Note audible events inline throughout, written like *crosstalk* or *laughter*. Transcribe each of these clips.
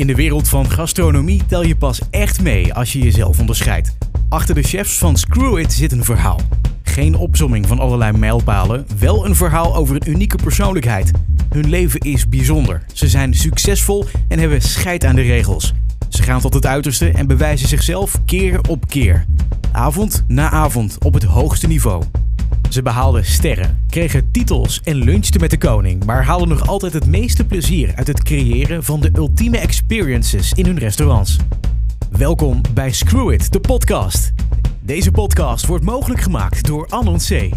In de wereld van gastronomie tel je pas echt mee als je jezelf onderscheidt. Achter de chefs van Screw It zit een verhaal. Geen opzomming van allerlei mijlpalen, wel een verhaal over een unieke persoonlijkheid. Hun leven is bijzonder. Ze zijn succesvol en hebben scheid aan de regels. Ze gaan tot het uiterste en bewijzen zichzelf keer op keer. Avond na avond op het hoogste niveau. Ze behaalden sterren, kregen titels en lunchten met de koning, maar haalden nog altijd het meeste plezier uit het creëren van de ultieme experiences in hun restaurants. Welkom bij Screw It, de podcast. Deze podcast wordt mogelijk gemaakt door Anon C.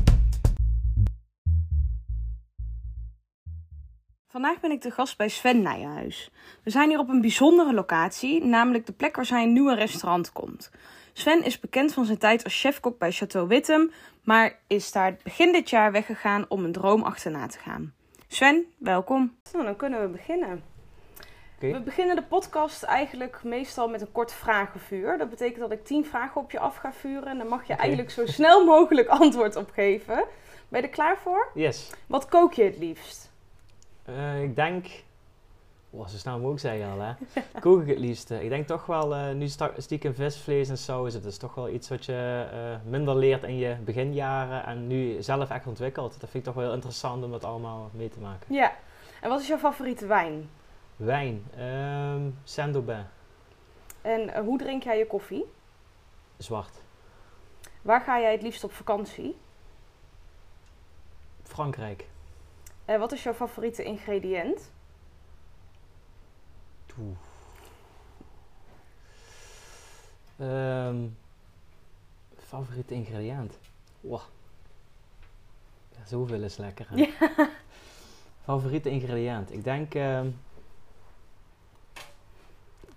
Vandaag ben ik de gast bij Sven Nijenhuis. We zijn hier op een bijzondere locatie, namelijk de plek waar zijn nieuwe restaurant komt. Sven is bekend van zijn tijd als chefkok bij Chateau Wittem, maar is daar begin dit jaar weggegaan om een droom achterna te gaan. Sven, welkom. Nou, dan kunnen we beginnen. Oké. We beginnen de podcast eigenlijk meestal met een kort vragenvuur. Dat betekent dat ik tien vragen op je af ga vuren en dan mag je eigenlijk zo snel *laughs* mogelijk antwoord op geven. Ben je er klaar voor? Yes. Wat kook je het liefst? Eh, ik denk... Oh, zo snel mogelijk zei je al, hè. Kook ik het liefst. eh, Ik denk toch wel, eh, nu stiekem vis, vlees en saus. Het is toch wel iets wat je eh, minder leert in je beginjaren en nu zelf echt ontwikkelt. Dat vind ik toch wel heel interessant om dat allemaal mee te maken. Ja. En wat is jouw favoriete wijn? Wijn. ehm Saint-Aubin. En hoe drink jij je koffie? Zwart. Waar ga jij het liefst op vakantie? Frankrijk. En wat is jouw favoriete ingrediënt? Ehm, favoriete ingrediënt? Wow. Ja, zoveel is lekker. Hè? *laughs* Favoriete ingrediënt? Ik denk ehm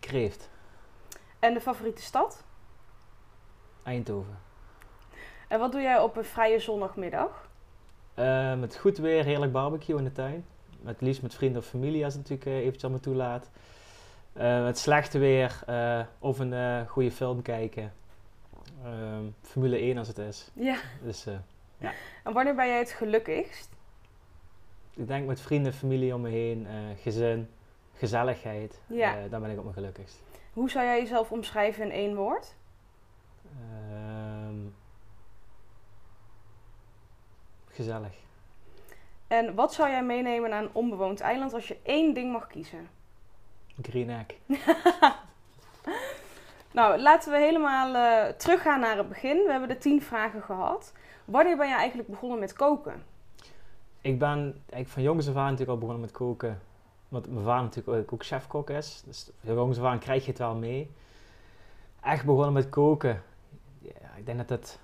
kreeft. En de favoriete stad? Eindhoven. En wat doe jij op een vrije zondagmiddag? Eh, met goed weer, heerlijk barbecue in de tuin. Met liefst met vrienden of familie als het natuurlijk eh, eventjes allemaal toelaat. Eh, met slechte weer eh, of een eh, goede film kijken. Ehm, Formule 1 als het is. Ja. Dus eh, En wanneer ben jij het gelukkigst? ik denk met vrienden, familie om me heen, gezin, gezelligheid. Ja. Dan ben ik op mijn gelukkigst. Hoe zou jij jezelf omschrijven in één woord? Ehm, gezellig. En wat zou jij meenemen naar een onbewoond eiland als je één ding mag kiezen? Green egg. *laughs* Nou, laten we helemaal eh, teruggaan naar het begin. We hebben de tien vragen gehad. Wanneer ben je eigenlijk begonnen met koken? Ik ben eigenlijk van jongs af aan natuurlijk al begonnen met koken. Want mijn vader natuurlijk ook, chefkok is. Dus van jongs af aan krijg je het wel mee. Echt begonnen met koken. Ja, ik denk dat dat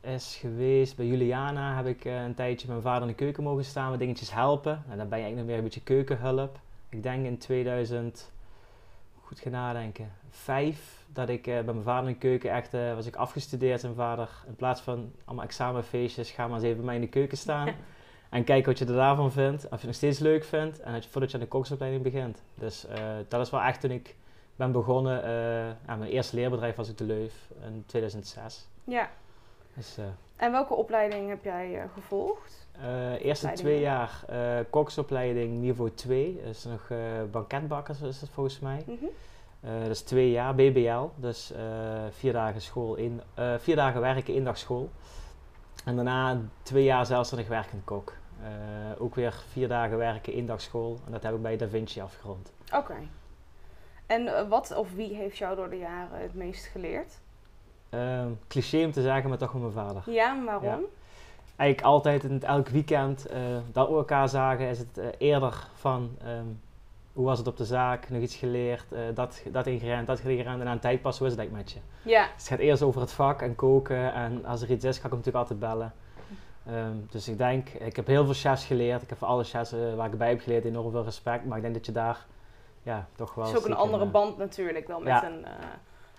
is geweest. Bij Juliana heb ik eh, een tijdje mijn vader in de keuken mogen staan. Met dingetjes helpen. En dan ben je eigenlijk nog meer een beetje keukenhulp. Ik denk in 2000, goed gaan nadenken, vijf. Dat ik eh, bij mijn vader in de keuken echt, eh, was ik afgestudeerd. En vader, in plaats van allemaal examenfeestjes, ga maar eens even bij mij in de keuken staan. *laughs* En kijk wat je er daarvan vindt. Of je het nog steeds leuk vindt. En dat je, voordat je aan de koksopleiding begint. Dus eh, dat is wel echt toen ik ben begonnen. aan mijn eerste leerbedrijf was ik de Leuf in 2006. Ja. Dus En welke opleiding heb jij gevolgd? Eh, eerste twee jaar eh koksopleiding niveau 2. Dat is nog eh banketbakkers is het volgens mij. Eh, dat is twee jaar BBL. Dus vier dagen school, eh, vier dagen werken, één dag school. En daarna twee jaar zelfstandig werkend kok. Ook weer vier dagen werken, één dag school. En dat heb ik bij Da Vinci afgerond. Oké. En wat of wie heeft jou door de jaren het meest geleerd? Ehm, cliché om te zeggen, maar toch wel mijn vader. Ja, waarom? Ja. Eigenlijk altijd en elk weekend eh, dat we elkaar zagen, is het eh, eerder van ehm, hoe was het op de zaak, nog iets geleerd, eh, dat, dat ingrediënt, dat ingrediënt. En aan tijd pas, hoe is het eigenlijk met je? Ja. Dus het gaat eerst over het vak en koken. En als er iets is, ga ik hem natuurlijk altijd bellen. Ehm, dus ik denk, ik heb heel veel chefs geleerd. Ik heb voor alle chefs waar ik bij heb geleerd enorm veel respect. Maar ik denk dat je daar ja, toch wel... Het is ook een andere band natuurlijk dan met Ja. een,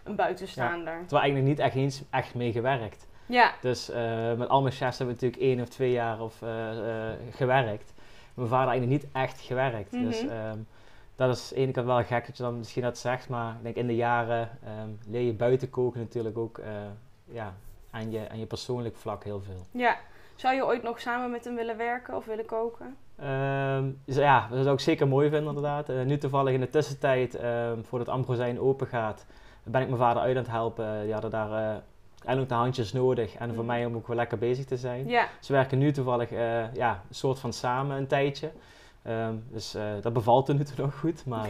een buitenstaander. Terwijl eigenlijk niet echt eens echt mee gewerkt. Ja. Dus eh, met al mijn chefs hebben we natuurlijk één of twee jaar of, eh, eh, gewerkt. Mijn vader eigenlijk niet echt gewerkt. Dus Mhm. ehm, dat is aan de ene kant wel gek dat je dan misschien dat zegt. Maar ik denk in de jaren ehm, leer je buiten koken natuurlijk ook ja, aan, je, aan je persoonlijk vlak heel veel. ja. Zou je ooit nog samen met hem willen werken of willen koken? Ehm, dus ja, dat zou ik zeker mooi vinden inderdaad. Nu toevallig in de tussentijd, um, voordat Ambrosijn open gaat, ben ik mijn vader uit aan het helpen. Die hadden daar uh, eindelijk de handjes nodig en voor mm. mij om ook wel lekker bezig te zijn. Ja. Ze werken nu toevallig ja, een soort van samen een tijdje. Ehm, dus dat bevalt *laughs* er nu toe nog goed. Maar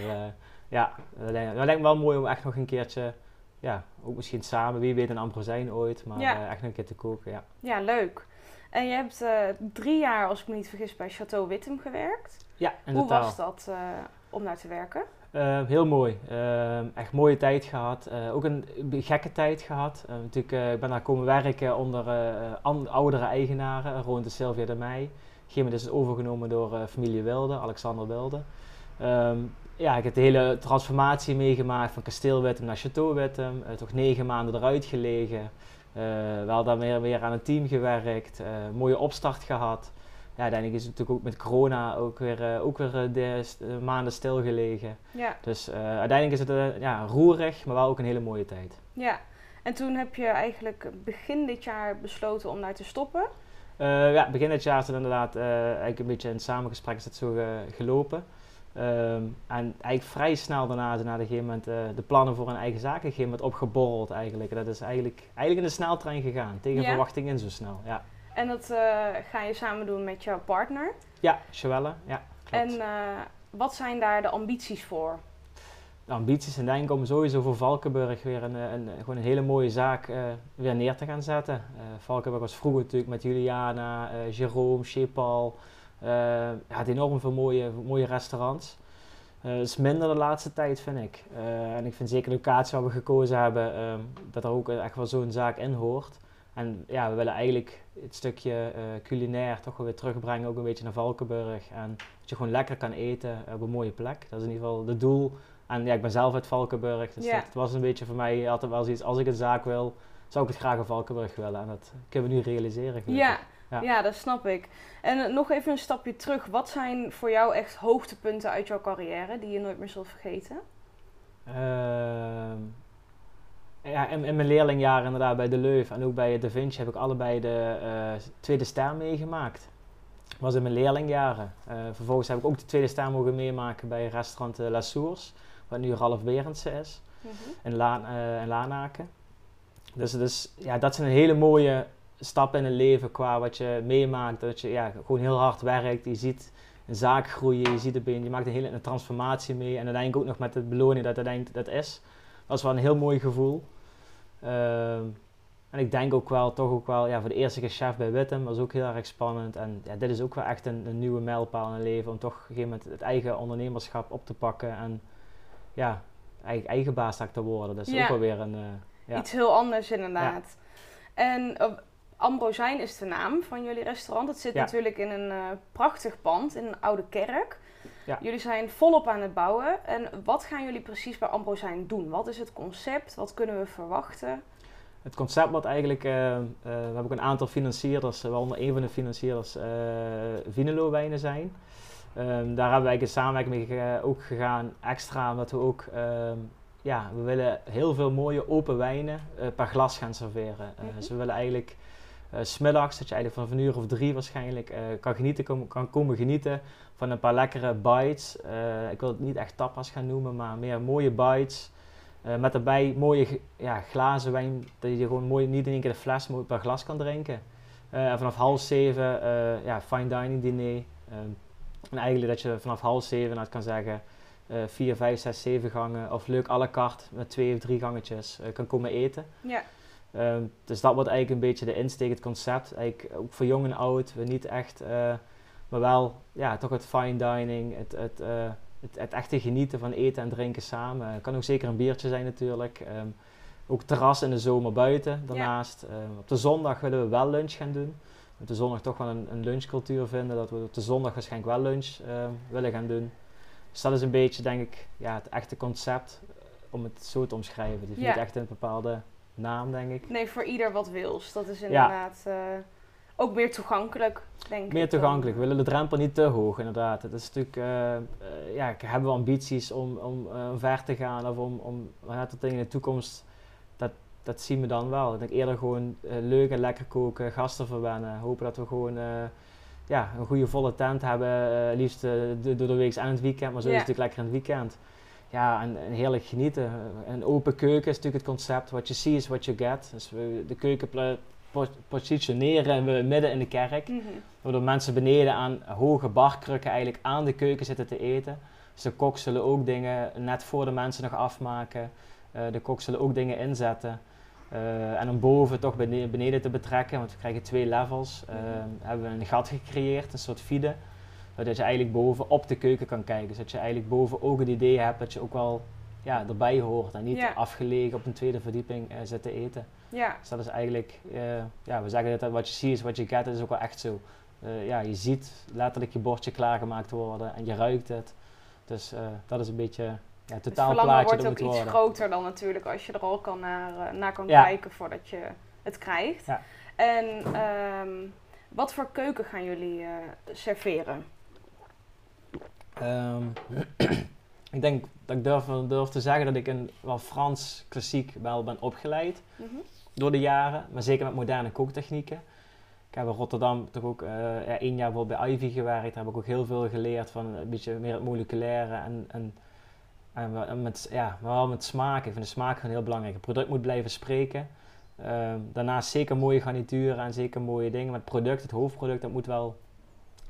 ja, dat lijkt, lijkt me wel mooi om echt nog een keertje ja, ook misschien samen, wie weet een Ambrosijn ooit, maar echt nog een keer te koken, ja. Ja, leuk. En je hebt uh, drie jaar, als ik me niet vergis, bij Chateau Wittem gewerkt. Ja, in Hoe was dat uh, om daar te werken? Uh, heel mooi. echt mooie tijd gehad. ook een gekke tijd gehad. natuurlijk, ik ben daar komen werken onder oudere eigenaren, Roon de Sylvia de Meij. Gegeven moment is het overgenomen door familie Wilde, Alexander Wilde. Um, ja, ik heb de hele transformatie meegemaakt van kasteel Wittem naar Chateau Wittem. toch negen maanden eruit gelegen. Uh, we hadden weer, aan een team gewerkt, mooie opstart gehad. Ja, uiteindelijk is het natuurlijk ook met corona ook weer, uh, ook weer de, de maanden stilgelegen. Ja. Dus uiteindelijk is het ja, roerig, maar wel ook een hele mooie tijd. Ja, en toen heb je eigenlijk begin dit jaar besloten om daar te stoppen? ja, begin dit jaar is het inderdaad eigenlijk een beetje in het samengesprek is het zo gelopen. Ehm, en eigenlijk vrij snel daarna zijn na een gegeven moment uh, de plannen voor een eigen zaak een gegeven moment opgeborreld eigenlijk. Dat is eigenlijk, eigenlijk in de sneltrein gegaan, tegen verwachting in zo snel. Ja. En dat uh, ga je samen doen met jouw partner? Ja, Joelle, ja. Klopt. En uh, wat zijn daar de ambities voor? De ambities zijn denk om sowieso voor Valkenburg weer een, een, gewoon een hele mooie zaak weer neer te gaan zetten. Valkenburg was vroeger natuurlijk met Juliana, Jerome, Chepal... Uh, had enorm veel mooie, mooie restaurants. Het uh, is minder de laatste tijd, vind ik. Uh, en ik vind zeker de locatie waar we gekozen hebben, uh, dat er ook echt wel zo'n zaak in hoort. En ja, we willen eigenlijk het stukje uh, culinair toch wel weer terugbrengen, ook een beetje naar Valkenburg. En dat je gewoon lekker kan eten op een mooie plek. Dat is in ieder geval het doel. En ja, ik ben zelf uit Valkenburg, dus yeah. dat, was een beetje voor mij altijd wel zoiets, als ik een zaak wil, zou ik het graag in Valkenburg willen. En dat kunnen we nu realiseren. Ja, ja. dat snap ik. En nog even een stapje terug. Wat zijn voor jou echt hoogtepunten uit jouw carrière die je nooit meer zult vergeten? Ehm, ja, in, in, mijn leerlingjaren inderdaad bij De Leuf en ook bij Da Vinci heb ik allebei de uh, tweede ster meegemaakt. Dat was in mijn leerlingjaren. Uh, vervolgens heb ik ook de tweede ster mogen meemaken bij restaurant La Source, wat nu Ralf Berendse is, mm in, La, in Lanaken. Dus, dus ja, dat zijn hele mooie stappen in het leven qua wat je meemaakt. Dat je ja, gewoon heel hard werkt. Je ziet een zaak groeien, je ziet het je maakt een hele een transformatie mee. En uiteindelijk ook nog met het beloning dat uiteindelijk dat is. Dat is wel een heel mooi gevoel. Ehm, en ik denk ook wel, toch ook wel, ja, voor de eerste chef bij Wittem was ook heel erg spannend. En ja, dit is ook wel echt een, een nieuwe mijlpaal in het leven. Om toch op een gegeven moment het eigen ondernemerschap op te pakken. En ja, eigen, eigen baas te worden. Dat is ook wel weer een... Uh, ja. Iets heel anders inderdaad. En uh, Ambrosijn is de naam van jullie restaurant. Het zit natuurlijk in een uh, prachtig pand, in een oude kerk. Ja. Jullie zijn volop aan het bouwen. En wat gaan jullie precies bij Ambrosijn doen? Wat is het concept? Wat kunnen we verwachten? Het concept wordt eigenlijk, uh, uh, we hebben ook een aantal financierders, waaronder een van de financierders uh, Vinelo wijnen zijn. Um, daar hebben wij een samenwerking mee ook gegaan, extra, omdat we ook, ehm, ja, we willen heel veel mooie open wijnen per glas gaan serveren. Mm Dus we willen eigenlijk uh, smiddags, dat je eigenlijk van een uur of drie waarschijnlijk uh, kan, genieten, kan komen genieten van een paar lekkere bites. Uh, ik wil het niet echt tapas gaan noemen, maar meer mooie bites. met daarbij mooie ja, glazen wijn, dat je gewoon mooi, niet in één keer de fles maar per glas kan drinken. en vanaf half zeven, ja, fine dining diner. en eigenlijk dat je vanaf half zeven, dat kan zeggen, vier, vijf, zes, zeven gangen of leuk à la carte met twee of drie gangetjes kan komen eten. Ja. Um, dus dat wordt eigenlijk een beetje de insteek, het concept. Eigenlijk ook voor jong en oud. We niet echt, uh, maar wel ja, toch het fine dining, het, het, uh, het, het, echte genieten van eten en drinken samen. Het kan ook zeker een biertje zijn natuurlijk. Um, ook terras in de zomer buiten daarnaast. Ja. Um, op de zondag willen we wel lunch gaan doen. Op de zondag toch wel een, een lunchcultuur vinden. Dat we op de zondag waarschijnlijk wel lunch willen gaan doen. Dus dat is een beetje denk ik ja, het echte concept om het zo te omschrijven. Het is ja. niet echt een bepaalde naam, denk ik. Nee, voor ieder wat wils. Dat is inderdaad uh, ook meer toegankelijk, denk ik. Meer toegankelijk. We willen de drempel niet te hoog, inderdaad. Het is natuurlijk, uh, uh, ja, hebben we ambities om, om ver te gaan of om, om tot in de toekomst. Dat, dat zien we dan wel. Ik denk eerder gewoon leuk en lekker koken, gasten verwennen. Hopen dat we gewoon ja, een goede volle tent hebben. eh, liefst eh, de- door de week en het weekend, maar zo Ja. is het natuurlijk lekker in het weekend. Ja, en, en heerlijk genieten. Een open keuken is natuurlijk het concept. What you see is what you get. Dus we de keuken positioneren we midden in de kerk. Mhm. Waardoor mensen beneden aan hoge barkrukken eigenlijk aan de keuken zitten te eten. Dus de kok zullen ook dingen net voor de mensen nog afmaken. Eh, de kok zullen ook dingen inzetten. Eh, en om boven toch bene- beneden te betrekken, want we krijgen twee levels, eh, hebben we een gat gecreëerd, een soort vide. Zodat je eigenlijk boven op de keuken kan kijken. Zodat je eigenlijk boven ook het idee hebt dat je ook wel ja, erbij hoort. En niet Ja. afgelegen op een tweede verdieping eh, zit te eten. Ja, Dus dat is eigenlijk, eh, ja, we zeggen dat wat je ziet is wat je get, dat is ook wel echt zo. Eh, ja, je ziet letterlijk je bordje klaargemaakt worden en je ruikt het. Dus dat is een beetje ja, het totaalplaatje dat wordt ook iets worden. groter dan natuurlijk als je er al kan naar, naar kan Ja. kijken voordat je het krijgt. Ja. En ehm, wat voor keuken gaan jullie serveren? Ehm, ik denk dat ik durf, durf te zeggen dat ik een wel Frans klassiek wel ben opgeleid Mhm. door de jaren, maar zeker met moderne kooktechnieken. Ik heb in Rotterdam toch ook eh, ja, één jaar bijvoorbeeld bij Ivy gewerkt. Daar heb ik ook heel veel geleerd van een beetje meer het moleculaire en, en, en met, ja, maar wel met smaak. Ik vind de smaak gewoon heel belangrijk. Het product moet blijven spreken. Ehm, daarnaast zeker mooie garnituren en zeker mooie dingen. Maar het product, het hoofdproduct, dat moet wel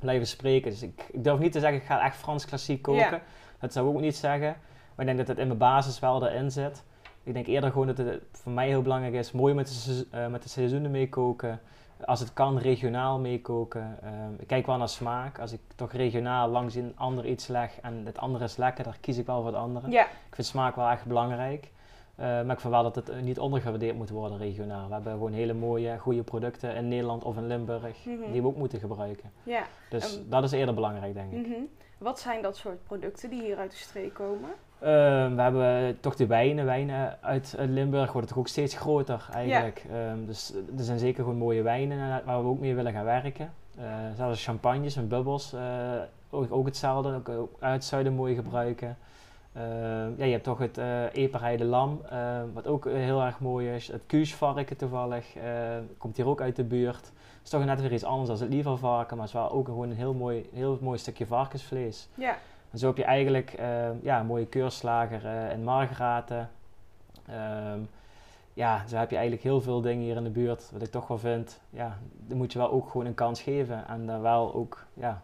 blijven spreken. Dus ik, ik durf niet te zeggen, ik ga echt Frans klassiek koken. Dat zou ik ook niet zeggen. Maar ik denk dat het in mijn basis wel erin zit. Ik denk eerder gewoon dat het voor mij heel belangrijk is, mooi met de, met de seizoenen meekoken. Als het kan, regionaal meekoken. Ehm, ik kijk wel naar smaak. Als ik toch regionaal langs een ander iets leg en het andere is lekker, dan kies ik wel voor het andere. Ik vind smaak wel echt belangrijk. Eh, maar ik vind wel dat het eh, niet ondergewaardeerd moet worden regionaal. We hebben gewoon hele mooie, goede producten in Nederland of in Limburg Mhm. die we ook moeten gebruiken. ja. Dus Ehm, dat is eerder belangrijk, denk ik. Mhm. Wat zijn dat soort producten die hier uit de streek komen? Ehm, we hebben toch de wijnen. Wijnen uit, Limburg worden toch ook steeds groter eigenlijk. Ehm, dus er zijn zeker gewoon mooie wijnen eh, waar we ook mee willen gaan werken. Eh zelfs champagnes en bubbels, eh, ook, ook hetzelfde. Ook, ook uit het zuiden mooi gebruiken. Ehm, ja, je hebt toch het uh, eperheide lam, eh, wat ook eh, heel erg mooi is. Het kuusvarken toevallig, eh, komt hier ook uit de buurt. Het is toch net weer iets anders dan het lievervarken, maar het is wel ook gewoon een heel mooi, heel mooi stukje varkensvlees. Ja, En zo heb je eigenlijk eh, ja, een mooie keurslager eh in Margraten. Ehm, ja, zo heb je eigenlijk heel veel dingen hier in de buurt. Wat ik toch wel vind, ja, dan moet je wel ook gewoon een kans geven. En dan wel ook, ja,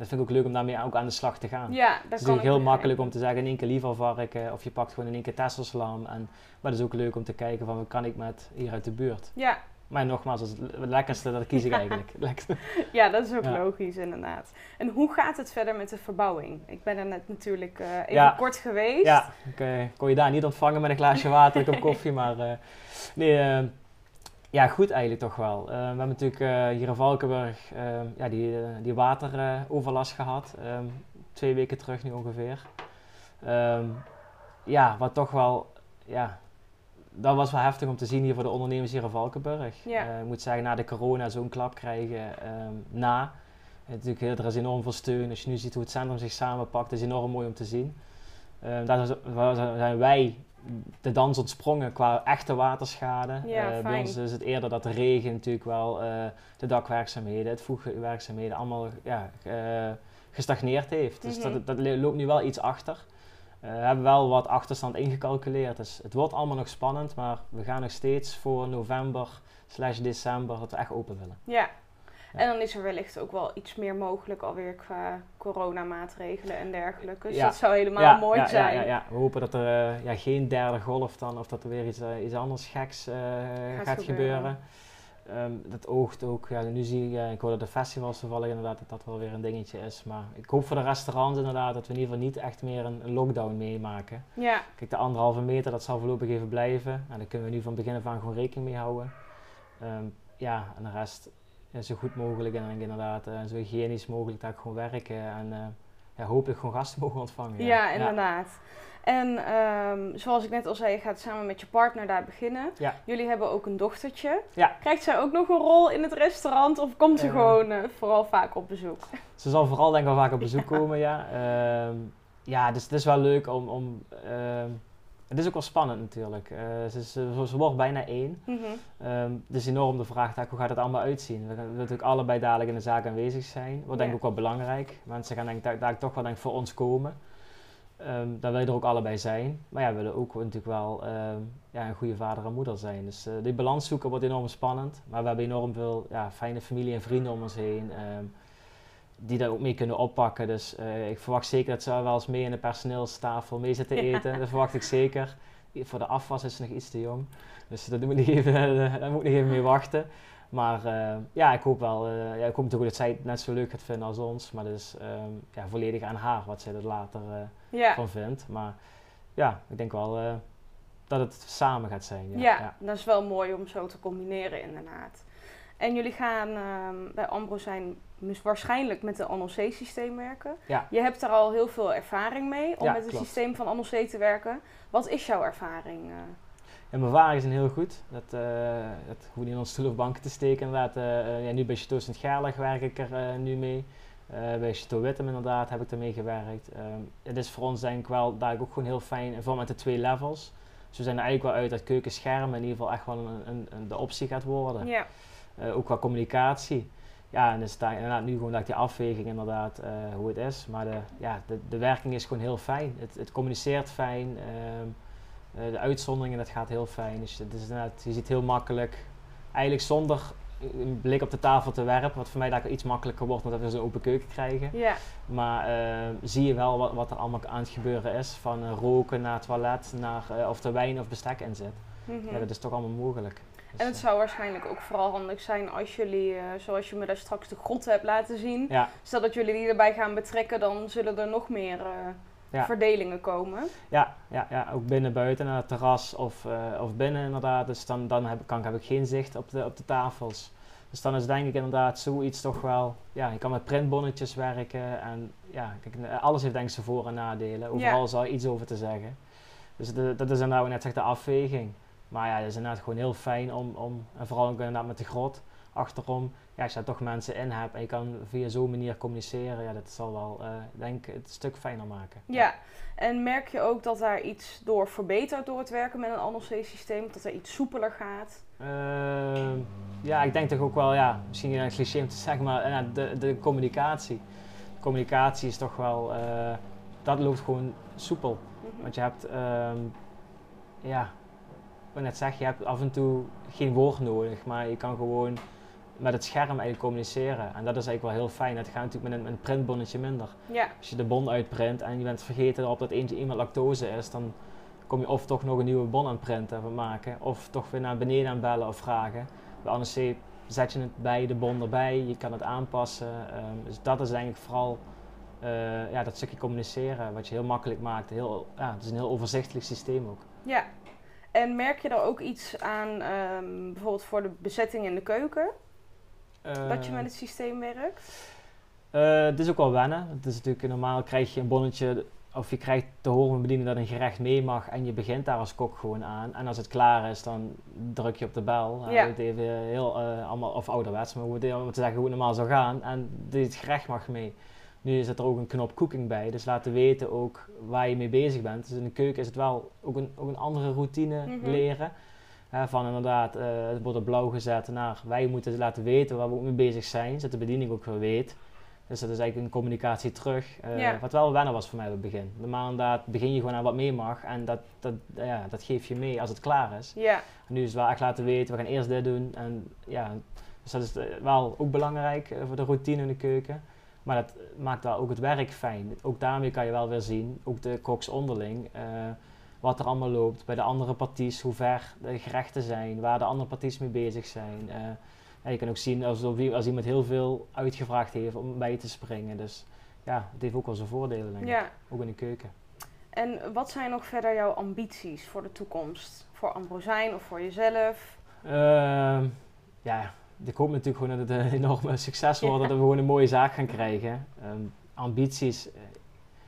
dat vind ik ook leuk om daarmee ook aan de slag te gaan. ja dat is kan ik heel makkelijk om te zeggen in één keer lievervarken of je pakt gewoon in één keer tesselslam. En, maar het is ook leuk om te kijken van wat kan ik met hier uit de buurt. Ja, Maar nogmaals, het het lekkerste, dat kies ik *laughs* eigenlijk. Ja, dat is ook Ja. logisch inderdaad. En hoe gaat het verder met de verbouwing? Ik ben er net natuurlijk eh, even Ja. kort geweest. Ja, ik eh, kon je daar niet ontvangen met een glaasje water, een kop koffie, *laughs* maar eh, nee, eh, ja, goed eigenlijk toch wel. Eh, we hebben natuurlijk eh, hier in Valkenburg eh, ja, die, eh, die wateroverlast gehad, ehm, twee weken terug nu ongeveer. Ehm, ja, wat toch wel, ja, dat was wel heftig om te zien hier voor de ondernemers hier in Valkenburg. Ja. Ik moet zeggen, na de corona zo'n klap krijgen ehm, na. En natuurlijk, heel- er is enorm veel steun. Als je nu ziet hoe het centrum zich samenpakt, is enorm mooi om te zien. Ehm, daar zijn wij de dans ontsprongen qua echte waterschade. Ja, Eh, bij ons is het eerder dat de regen natuurlijk wel eh, de dakwerkzaamheden, het voegwerkzaamheden allemaal ja, eh, gestagneerd heeft. Dus Mhm. dat, dat loopt nu wel iets achter. We hebben wel wat achterstand ingecalculeerd. Dus het wordt allemaal nog spannend, maar we gaan nog steeds voor november slash december dat we echt open willen. Ja. En dan is er wellicht ook wel iets meer mogelijk alweer qua coronamaatregelen en dergelijke. Dus dat zou helemaal mooi zijn. Ja, ja, ja. We hopen dat er eh, ja, geen derde golf dan, of dat er weer iets, eh, iets anders geks eh, gaat, gebeuren. gebeuren. Ehm, dat oogt ook, ja, nu zie ik, ik hoor dat de festivals toevallig inderdaad dat dat wel weer een dingetje is. Maar ik hoop voor de restaurants inderdaad dat we in ieder geval niet echt meer een, een lockdown meemaken. Ja, Kijk, de anderhalve meter, dat zal voorlopig even blijven. Nou, daar kunnen we nu van begin af aan gewoon rekening mee houden. Ehm, ja, en de rest ja, zo goed mogelijk en inderdaad eh, zo hygiënisch mogelijk daar gewoon werken. En eh, ja, hopelijk gewoon gasten *laughs* mogen ontvangen. ja, inderdaad. En ehm, zoals ik net al zei, je gaat samen met je partner daar beginnen. Ja. Jullie hebben ook een dochtertje. Ja. Krijgt zij ook nog een rol in het restaurant of komt ze Eh. gewoon eh, vooral vaak op bezoek? Ze zal vooral denk ik wel vaak op bezoek *laughs* komen, ja. Ehm, ja, dus het is wel leuk om, om ehm, het is ook wel spannend natuurlijk. Eh, ze, ze, ze wordt bijna één. Ehm, het is enorm de vraag, hoe gaat het allemaal uitzien? We gaan natuurlijk allebei dadelijk in de zaak aanwezig zijn. Wat denk ik ook wel belangrijk. Mensen gaan denk ik daar, daar toch wel denk voor ons komen. Ehm dan wil je er ook allebei zijn. Maar ja, we willen ook natuurlijk wel ehm, ja, een goede vader en moeder zijn. Dus eh, die balans zoeken wordt enorm spannend. Maar we hebben enorm veel ja, fijne familie en vrienden om ons heen. ehm, die daar ook mee kunnen oppakken. Dus eh, ik verwacht zeker dat ze wel eens mee in de personeelstafel mee zitten Ja. eten. Dat verwacht ik zeker. Voor de afwas is ze nog iets te jong. Dus *laughs* daar moet ik even, daar moet ik even mee wachten. Maar eh, ja, ik hoop wel. eh, ja, ik hoop natuurlijk dat zij het net zo leuk gaat vinden als ons. Maar dat is ehm, ja, volledig aan haar wat zij er later Ja. van vindt. Maar ja, ik denk wel dat het samen gaat zijn. Ja, Ja, dat is wel mooi om zo te combineren inderdaad. En jullie gaan ehm, bij Ambro zijn waarschijnlijk met een NLC-systeem werken. Ja. Je hebt daar al heel veel ervaring mee om Ja, met het klopt. systeem van NLC te werken. Wat is jouw ervaring? eh? En mijn ervaringen zijn heel goed. Dat, eh dat hoef niet in ons stoel of banken te steken inderdaad. Eh, ja, nu bij Chateau Sint-Gerlach werk ik er nu mee. Bij Chateau Wittem inderdaad heb ik ermee gewerkt. Ehm, het is voor ons denk ik wel daar ook gewoon heel fijn. En vooral met de twee levels. Dus we zijn er eigenlijk wel uit dat keukenschermen in ieder geval echt wel een, een, een- de optie gaat worden. ja. Eh, ook qua communicatie. Ja, en dan sta je inderdaad nu gewoon dat die afweging inderdaad eh, hoe het is. Maar de, ja, de, de werking is gewoon heel fijn. Het, het communiceert fijn. ehm, eh, de uitzonderingen, dat gaat heel fijn. Dus het is inderdaad, je ziet heel makkelijk, eigenlijk zonder een blik op de tafel te werpen, wat voor mij daar iets makkelijker wordt, omdat we zo'n open keuken krijgen. Maar eh, zie je wel wat, wat er allemaal aan het gebeuren is. Van eh, roken naar toilet, naar eh, of er wijn of bestek in zit. Mhm. Ja, dat is toch allemaal mogelijk. Dus, En het zou waarschijnlijk ook vooral handig zijn als jullie, eh, zoals je me daar straks de grot hebt laten zien, ja, stel dat jullie die erbij gaan betrekken, dan zullen er nog meer eh, Ja. verdelingen komen. Ja, ja, ja, ook binnen, buiten, naar het terras of, eh, of binnen inderdaad. Dus dan, dan heb, kan, heb ik geen zicht op de, op de tafels. Dus dan is denk ik inderdaad zoiets toch wel... Ja, je kan met printbonnetjes werken en ja, kijk, alles heeft denk ik zijn voor- en nadelen. Overal Ja. zal iets over te zeggen. Dus de, dat is inderdaad net zeg, de afweging. Maar ja, het is inderdaad gewoon heel fijn om, om en vooral ook inderdaad met de grot achterom, ja, als je daar toch mensen in hebt en je kan via zo'n manier communiceren, ja, dat zal wel, eh, denk ik, het een stuk fijner maken. Ja, en merk je ook dat daar iets door verbetert door het werken met een NLC-systeem? Dat er iets soepeler gaat? Ehm, ja, ik denk toch ook wel, ja, misschien een cliché om te *laughs* zeggen, maar eh, de, de communicatie. communicatie is toch wel, eh, dat loopt gewoon soepel. Mhm. Want je hebt, ehm, ja, ik wil net zeggen, je hebt af en toe geen woord nodig, maar je kan gewoon met het scherm eigenlijk communiceren. En dat is eigenlijk wel heel fijn. Dat gaat natuurlijk met een, printbonnetje minder. Ja, Als je de bon uitprint en je bent vergeten op dat eentje iemand lactose is, dan kom je of toch nog een nieuwe bon aan het printen of maken, of toch weer naar beneden aan bellen of vragen. Bij NRC zet je het bij de bon erbij, je kan het aanpassen. ehm, dus dat is ik vooral eh, ja, dat stukje communiceren, wat je heel makkelijk maakt. Heel, ja, het is een heel overzichtelijk systeem ook. ja. En merk je daar ook iets aan, ehm, bijvoorbeeld voor de bezetting in de keuken, dat je Eh, met het systeem werkt? Eh, het is ook wel wennen. Het is natuurlijk normaal krijg je een bonnetje of je krijgt te horen van bediening dat een gerecht mee mag en je begint daar als kok gewoon aan. En als het klaar is, dan druk je op de bel. Ja. Het even heel eh, allemaal of ouderwets, maar hoe het om te zeggen hoe het normaal zou gaan. En dit gerecht mag mee. Nu zit er ook een knop cooking bij, dus laten weten ook waar je mee bezig bent. Dus in de keuken is het wel ook een, ook een andere routine Mhm. leren. Hè, van inderdaad, eh, het wordt op blauw gezet naar wij moeten laten weten waar we ook mee bezig zijn, zodat de bediening ook weer weet. Dus dat is eigenlijk een communicatie terug. eh, Ja. Wat wel wennen was voor mij op het begin. Normaal inderdaad begin je gewoon aan wat mee mag en dat, dat, ja, dat geef je mee als het klaar is. Ja, En nu is het wel echt laten weten, we gaan eerst dit doen. En ja, dus dat is eh, wel ook belangrijk voor de routine in de keuken. Maar dat maakt wel ook het werk fijn. Ook daarmee kan je wel weer zien, ook de koks onderling, eh, wat er allemaal loopt. Bij de andere parties, hoe ver de gerechten zijn, waar de andere parties mee bezig zijn. Eh, ja, je kan ook zien als, als iemand heel veel uitgevraagd heeft om bij te springen. Dus ja, het heeft ook wel zijn voordelen, denk ik. ja. Ook in de keuken. En wat zijn nog verder jouw ambities voor de toekomst? Voor Ambrosijn of voor jezelf? Ehm, ja, ik hoop natuurlijk gewoon dat het een *laughs* enorme succes wordt, Ja. dat we gewoon een mooie zaak gaan krijgen. Ehm, ambities, eh,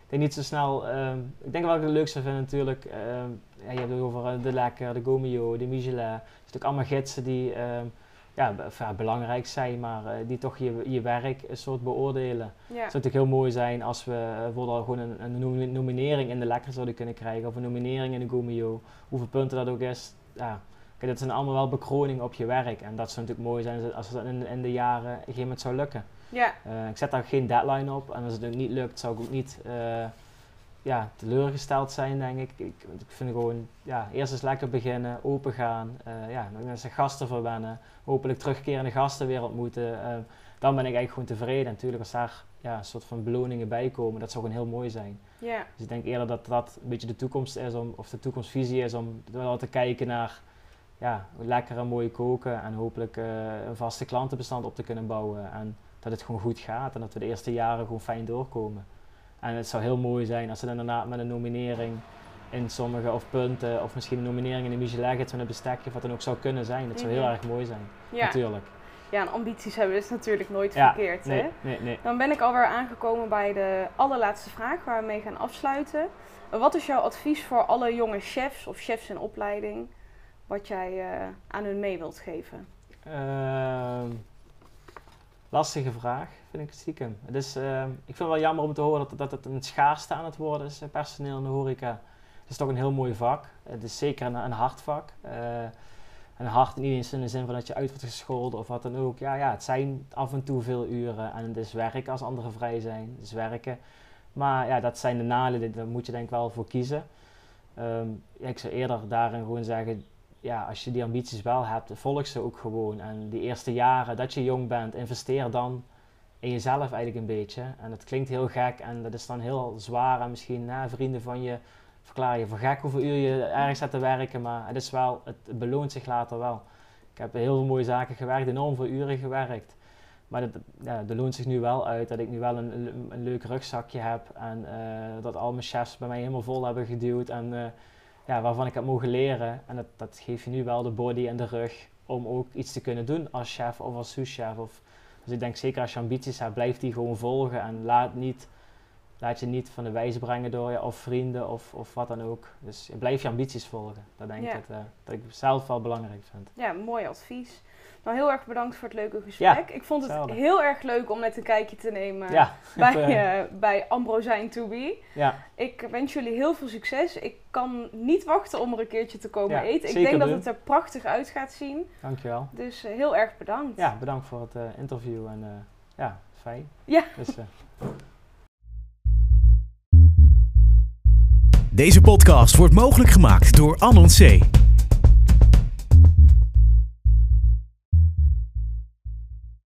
ik denk niet zo snel, ehm, ik denk wel dat ik het leuk zou vinden natuurlijk, ehm, ja, je hebt het over eh, de Lekker, de Gomio, de Michelin, het zijn natuurlijk allemaal gidsen die, ja, belangrijk zijn, maar eh, die toch je, je werk een soort beoordelen. Ja. Het zou natuurlijk heel mooi zijn als we bijvoorbeeld gewoon een, een nomi- nominering in de Lekker zouden kunnen krijgen. Of een nominering in de Gomeo. Hoeveel punten dat ook is. Ja. Kijk, dat zijn allemaal wel bekroningen op je werk. En dat zou natuurlijk mooi zijn als het in, in de jaren op een gegeven moment zou lukken. ja. Eh, ik zet daar geen deadline op. En als het ook niet lukt, zou ik ook niet eh, ja, teleurgesteld zijn, denk ik. Ik, ik vind gewoon, ja, eerst eens lekker beginnen, open gaan. eh ja, mensen gasten verwennen. Hopelijk terugkerende gasten weer ontmoeten. Dan ben ik eigenlijk gewoon tevreden. Natuurlijk, als daar ja, een soort van beloningen bij komen, dat zou gewoon heel mooi zijn. ja. Dus ik denk eerder dat dat een beetje de toekomst is, om, of de toekomstvisie is, om wel te kijken naar ja, lekker en mooi koken en hopelijk eh, een vaste klantenbestand op te kunnen bouwen. En dat het gewoon goed gaat en dat we de eerste jaren gewoon fijn doorkomen. En het zou heel mooi zijn als ze dan inderdaad met een nominering in sommige of punten, of misschien een nominering in de Michelin met een bestekje, of wat dan ook zou kunnen zijn. Dat zou heel Mhm. erg mooi zijn, Ja. natuurlijk. ja, en ambities hebben is natuurlijk nooit Ja, verkeerd. nee, Hè? nee, nee. Dan ben ik alweer aangekomen bij de allerlaatste vraag waar we mee gaan afsluiten. Wat is jouw advies voor alle jonge chefs of chefs in opleiding, wat jij eh, aan hun mee wilt geven? Ehm, lastige vraag, vind ik stiekem. Het is, ehm, ik vind het wel jammer om te horen dat, dat het een schaarste aan het worden is, eh, personeel in de horeca. Het is toch een heel mooi vak. Het is zeker een, een hard vak. Eh, een hard niet eens in de zin van dat je uit wordt gescholden of wat dan ook. Ja, ja, het zijn af en toe veel uren en het is werken als anderen vrij zijn. Het werken. Maar ja, dat zijn de nadelen, daar moet je denk ik wel voor kiezen. Ehm, ik zou eerder daarin gewoon zeggen, ja, als je die ambities wel hebt, volg ze ook gewoon. En die eerste jaren dat je jong bent, investeer dan in jezelf eigenlijk een beetje. En dat klinkt heel gek en dat is dan heel zwaar. En misschien hè, vrienden van je verklaren je voor gek hoeveel uur je ergens zit te werken. Maar het, is wel, het, beloont zich later wel. Ik heb heel veel mooie zaken gewerkt, enorm veel uren gewerkt. Maar dat, ja, loont zich nu wel uit dat ik nu wel een, een, een leuk rugzakje heb. En eh, dat al mijn chefs bij mij helemaal vol hebben geduwd. En eh, ja, waarvan ik heb mogen leren. En dat, dat geeft je nu wel de body en de rug om ook iets te kunnen doen als chef of als souschef. Of, dus ik denk zeker als je ambities hebt, blijf die gewoon volgen. En laat, niet, laat je niet van de wijs brengen door je of vrienden of, of wat dan ook. Dus blijf je ambities volgen. Dat denk Ja. ik dat, eh, dat ik zelf wel belangrijk vind. Ja, mooi advies. Nou, heel erg bedankt voor het leuke gesprek. ik vond het heel erg leuk om net een kijkje te nemen ja, bij, *laughs* eh bij Ambrosijn To Be. ja, Ik wens jullie heel veel succes. Ik kan niet wachten om er een keertje te komen eten. Ik denk dat het er prachtig uit gaat zien. dankjewel. Dus eh, heel erg bedankt. Ja, bedankt voor het interview en ja, fijn. Ja. Dus, *laughs* Deze podcast wordt mogelijk gemaakt door Anon C.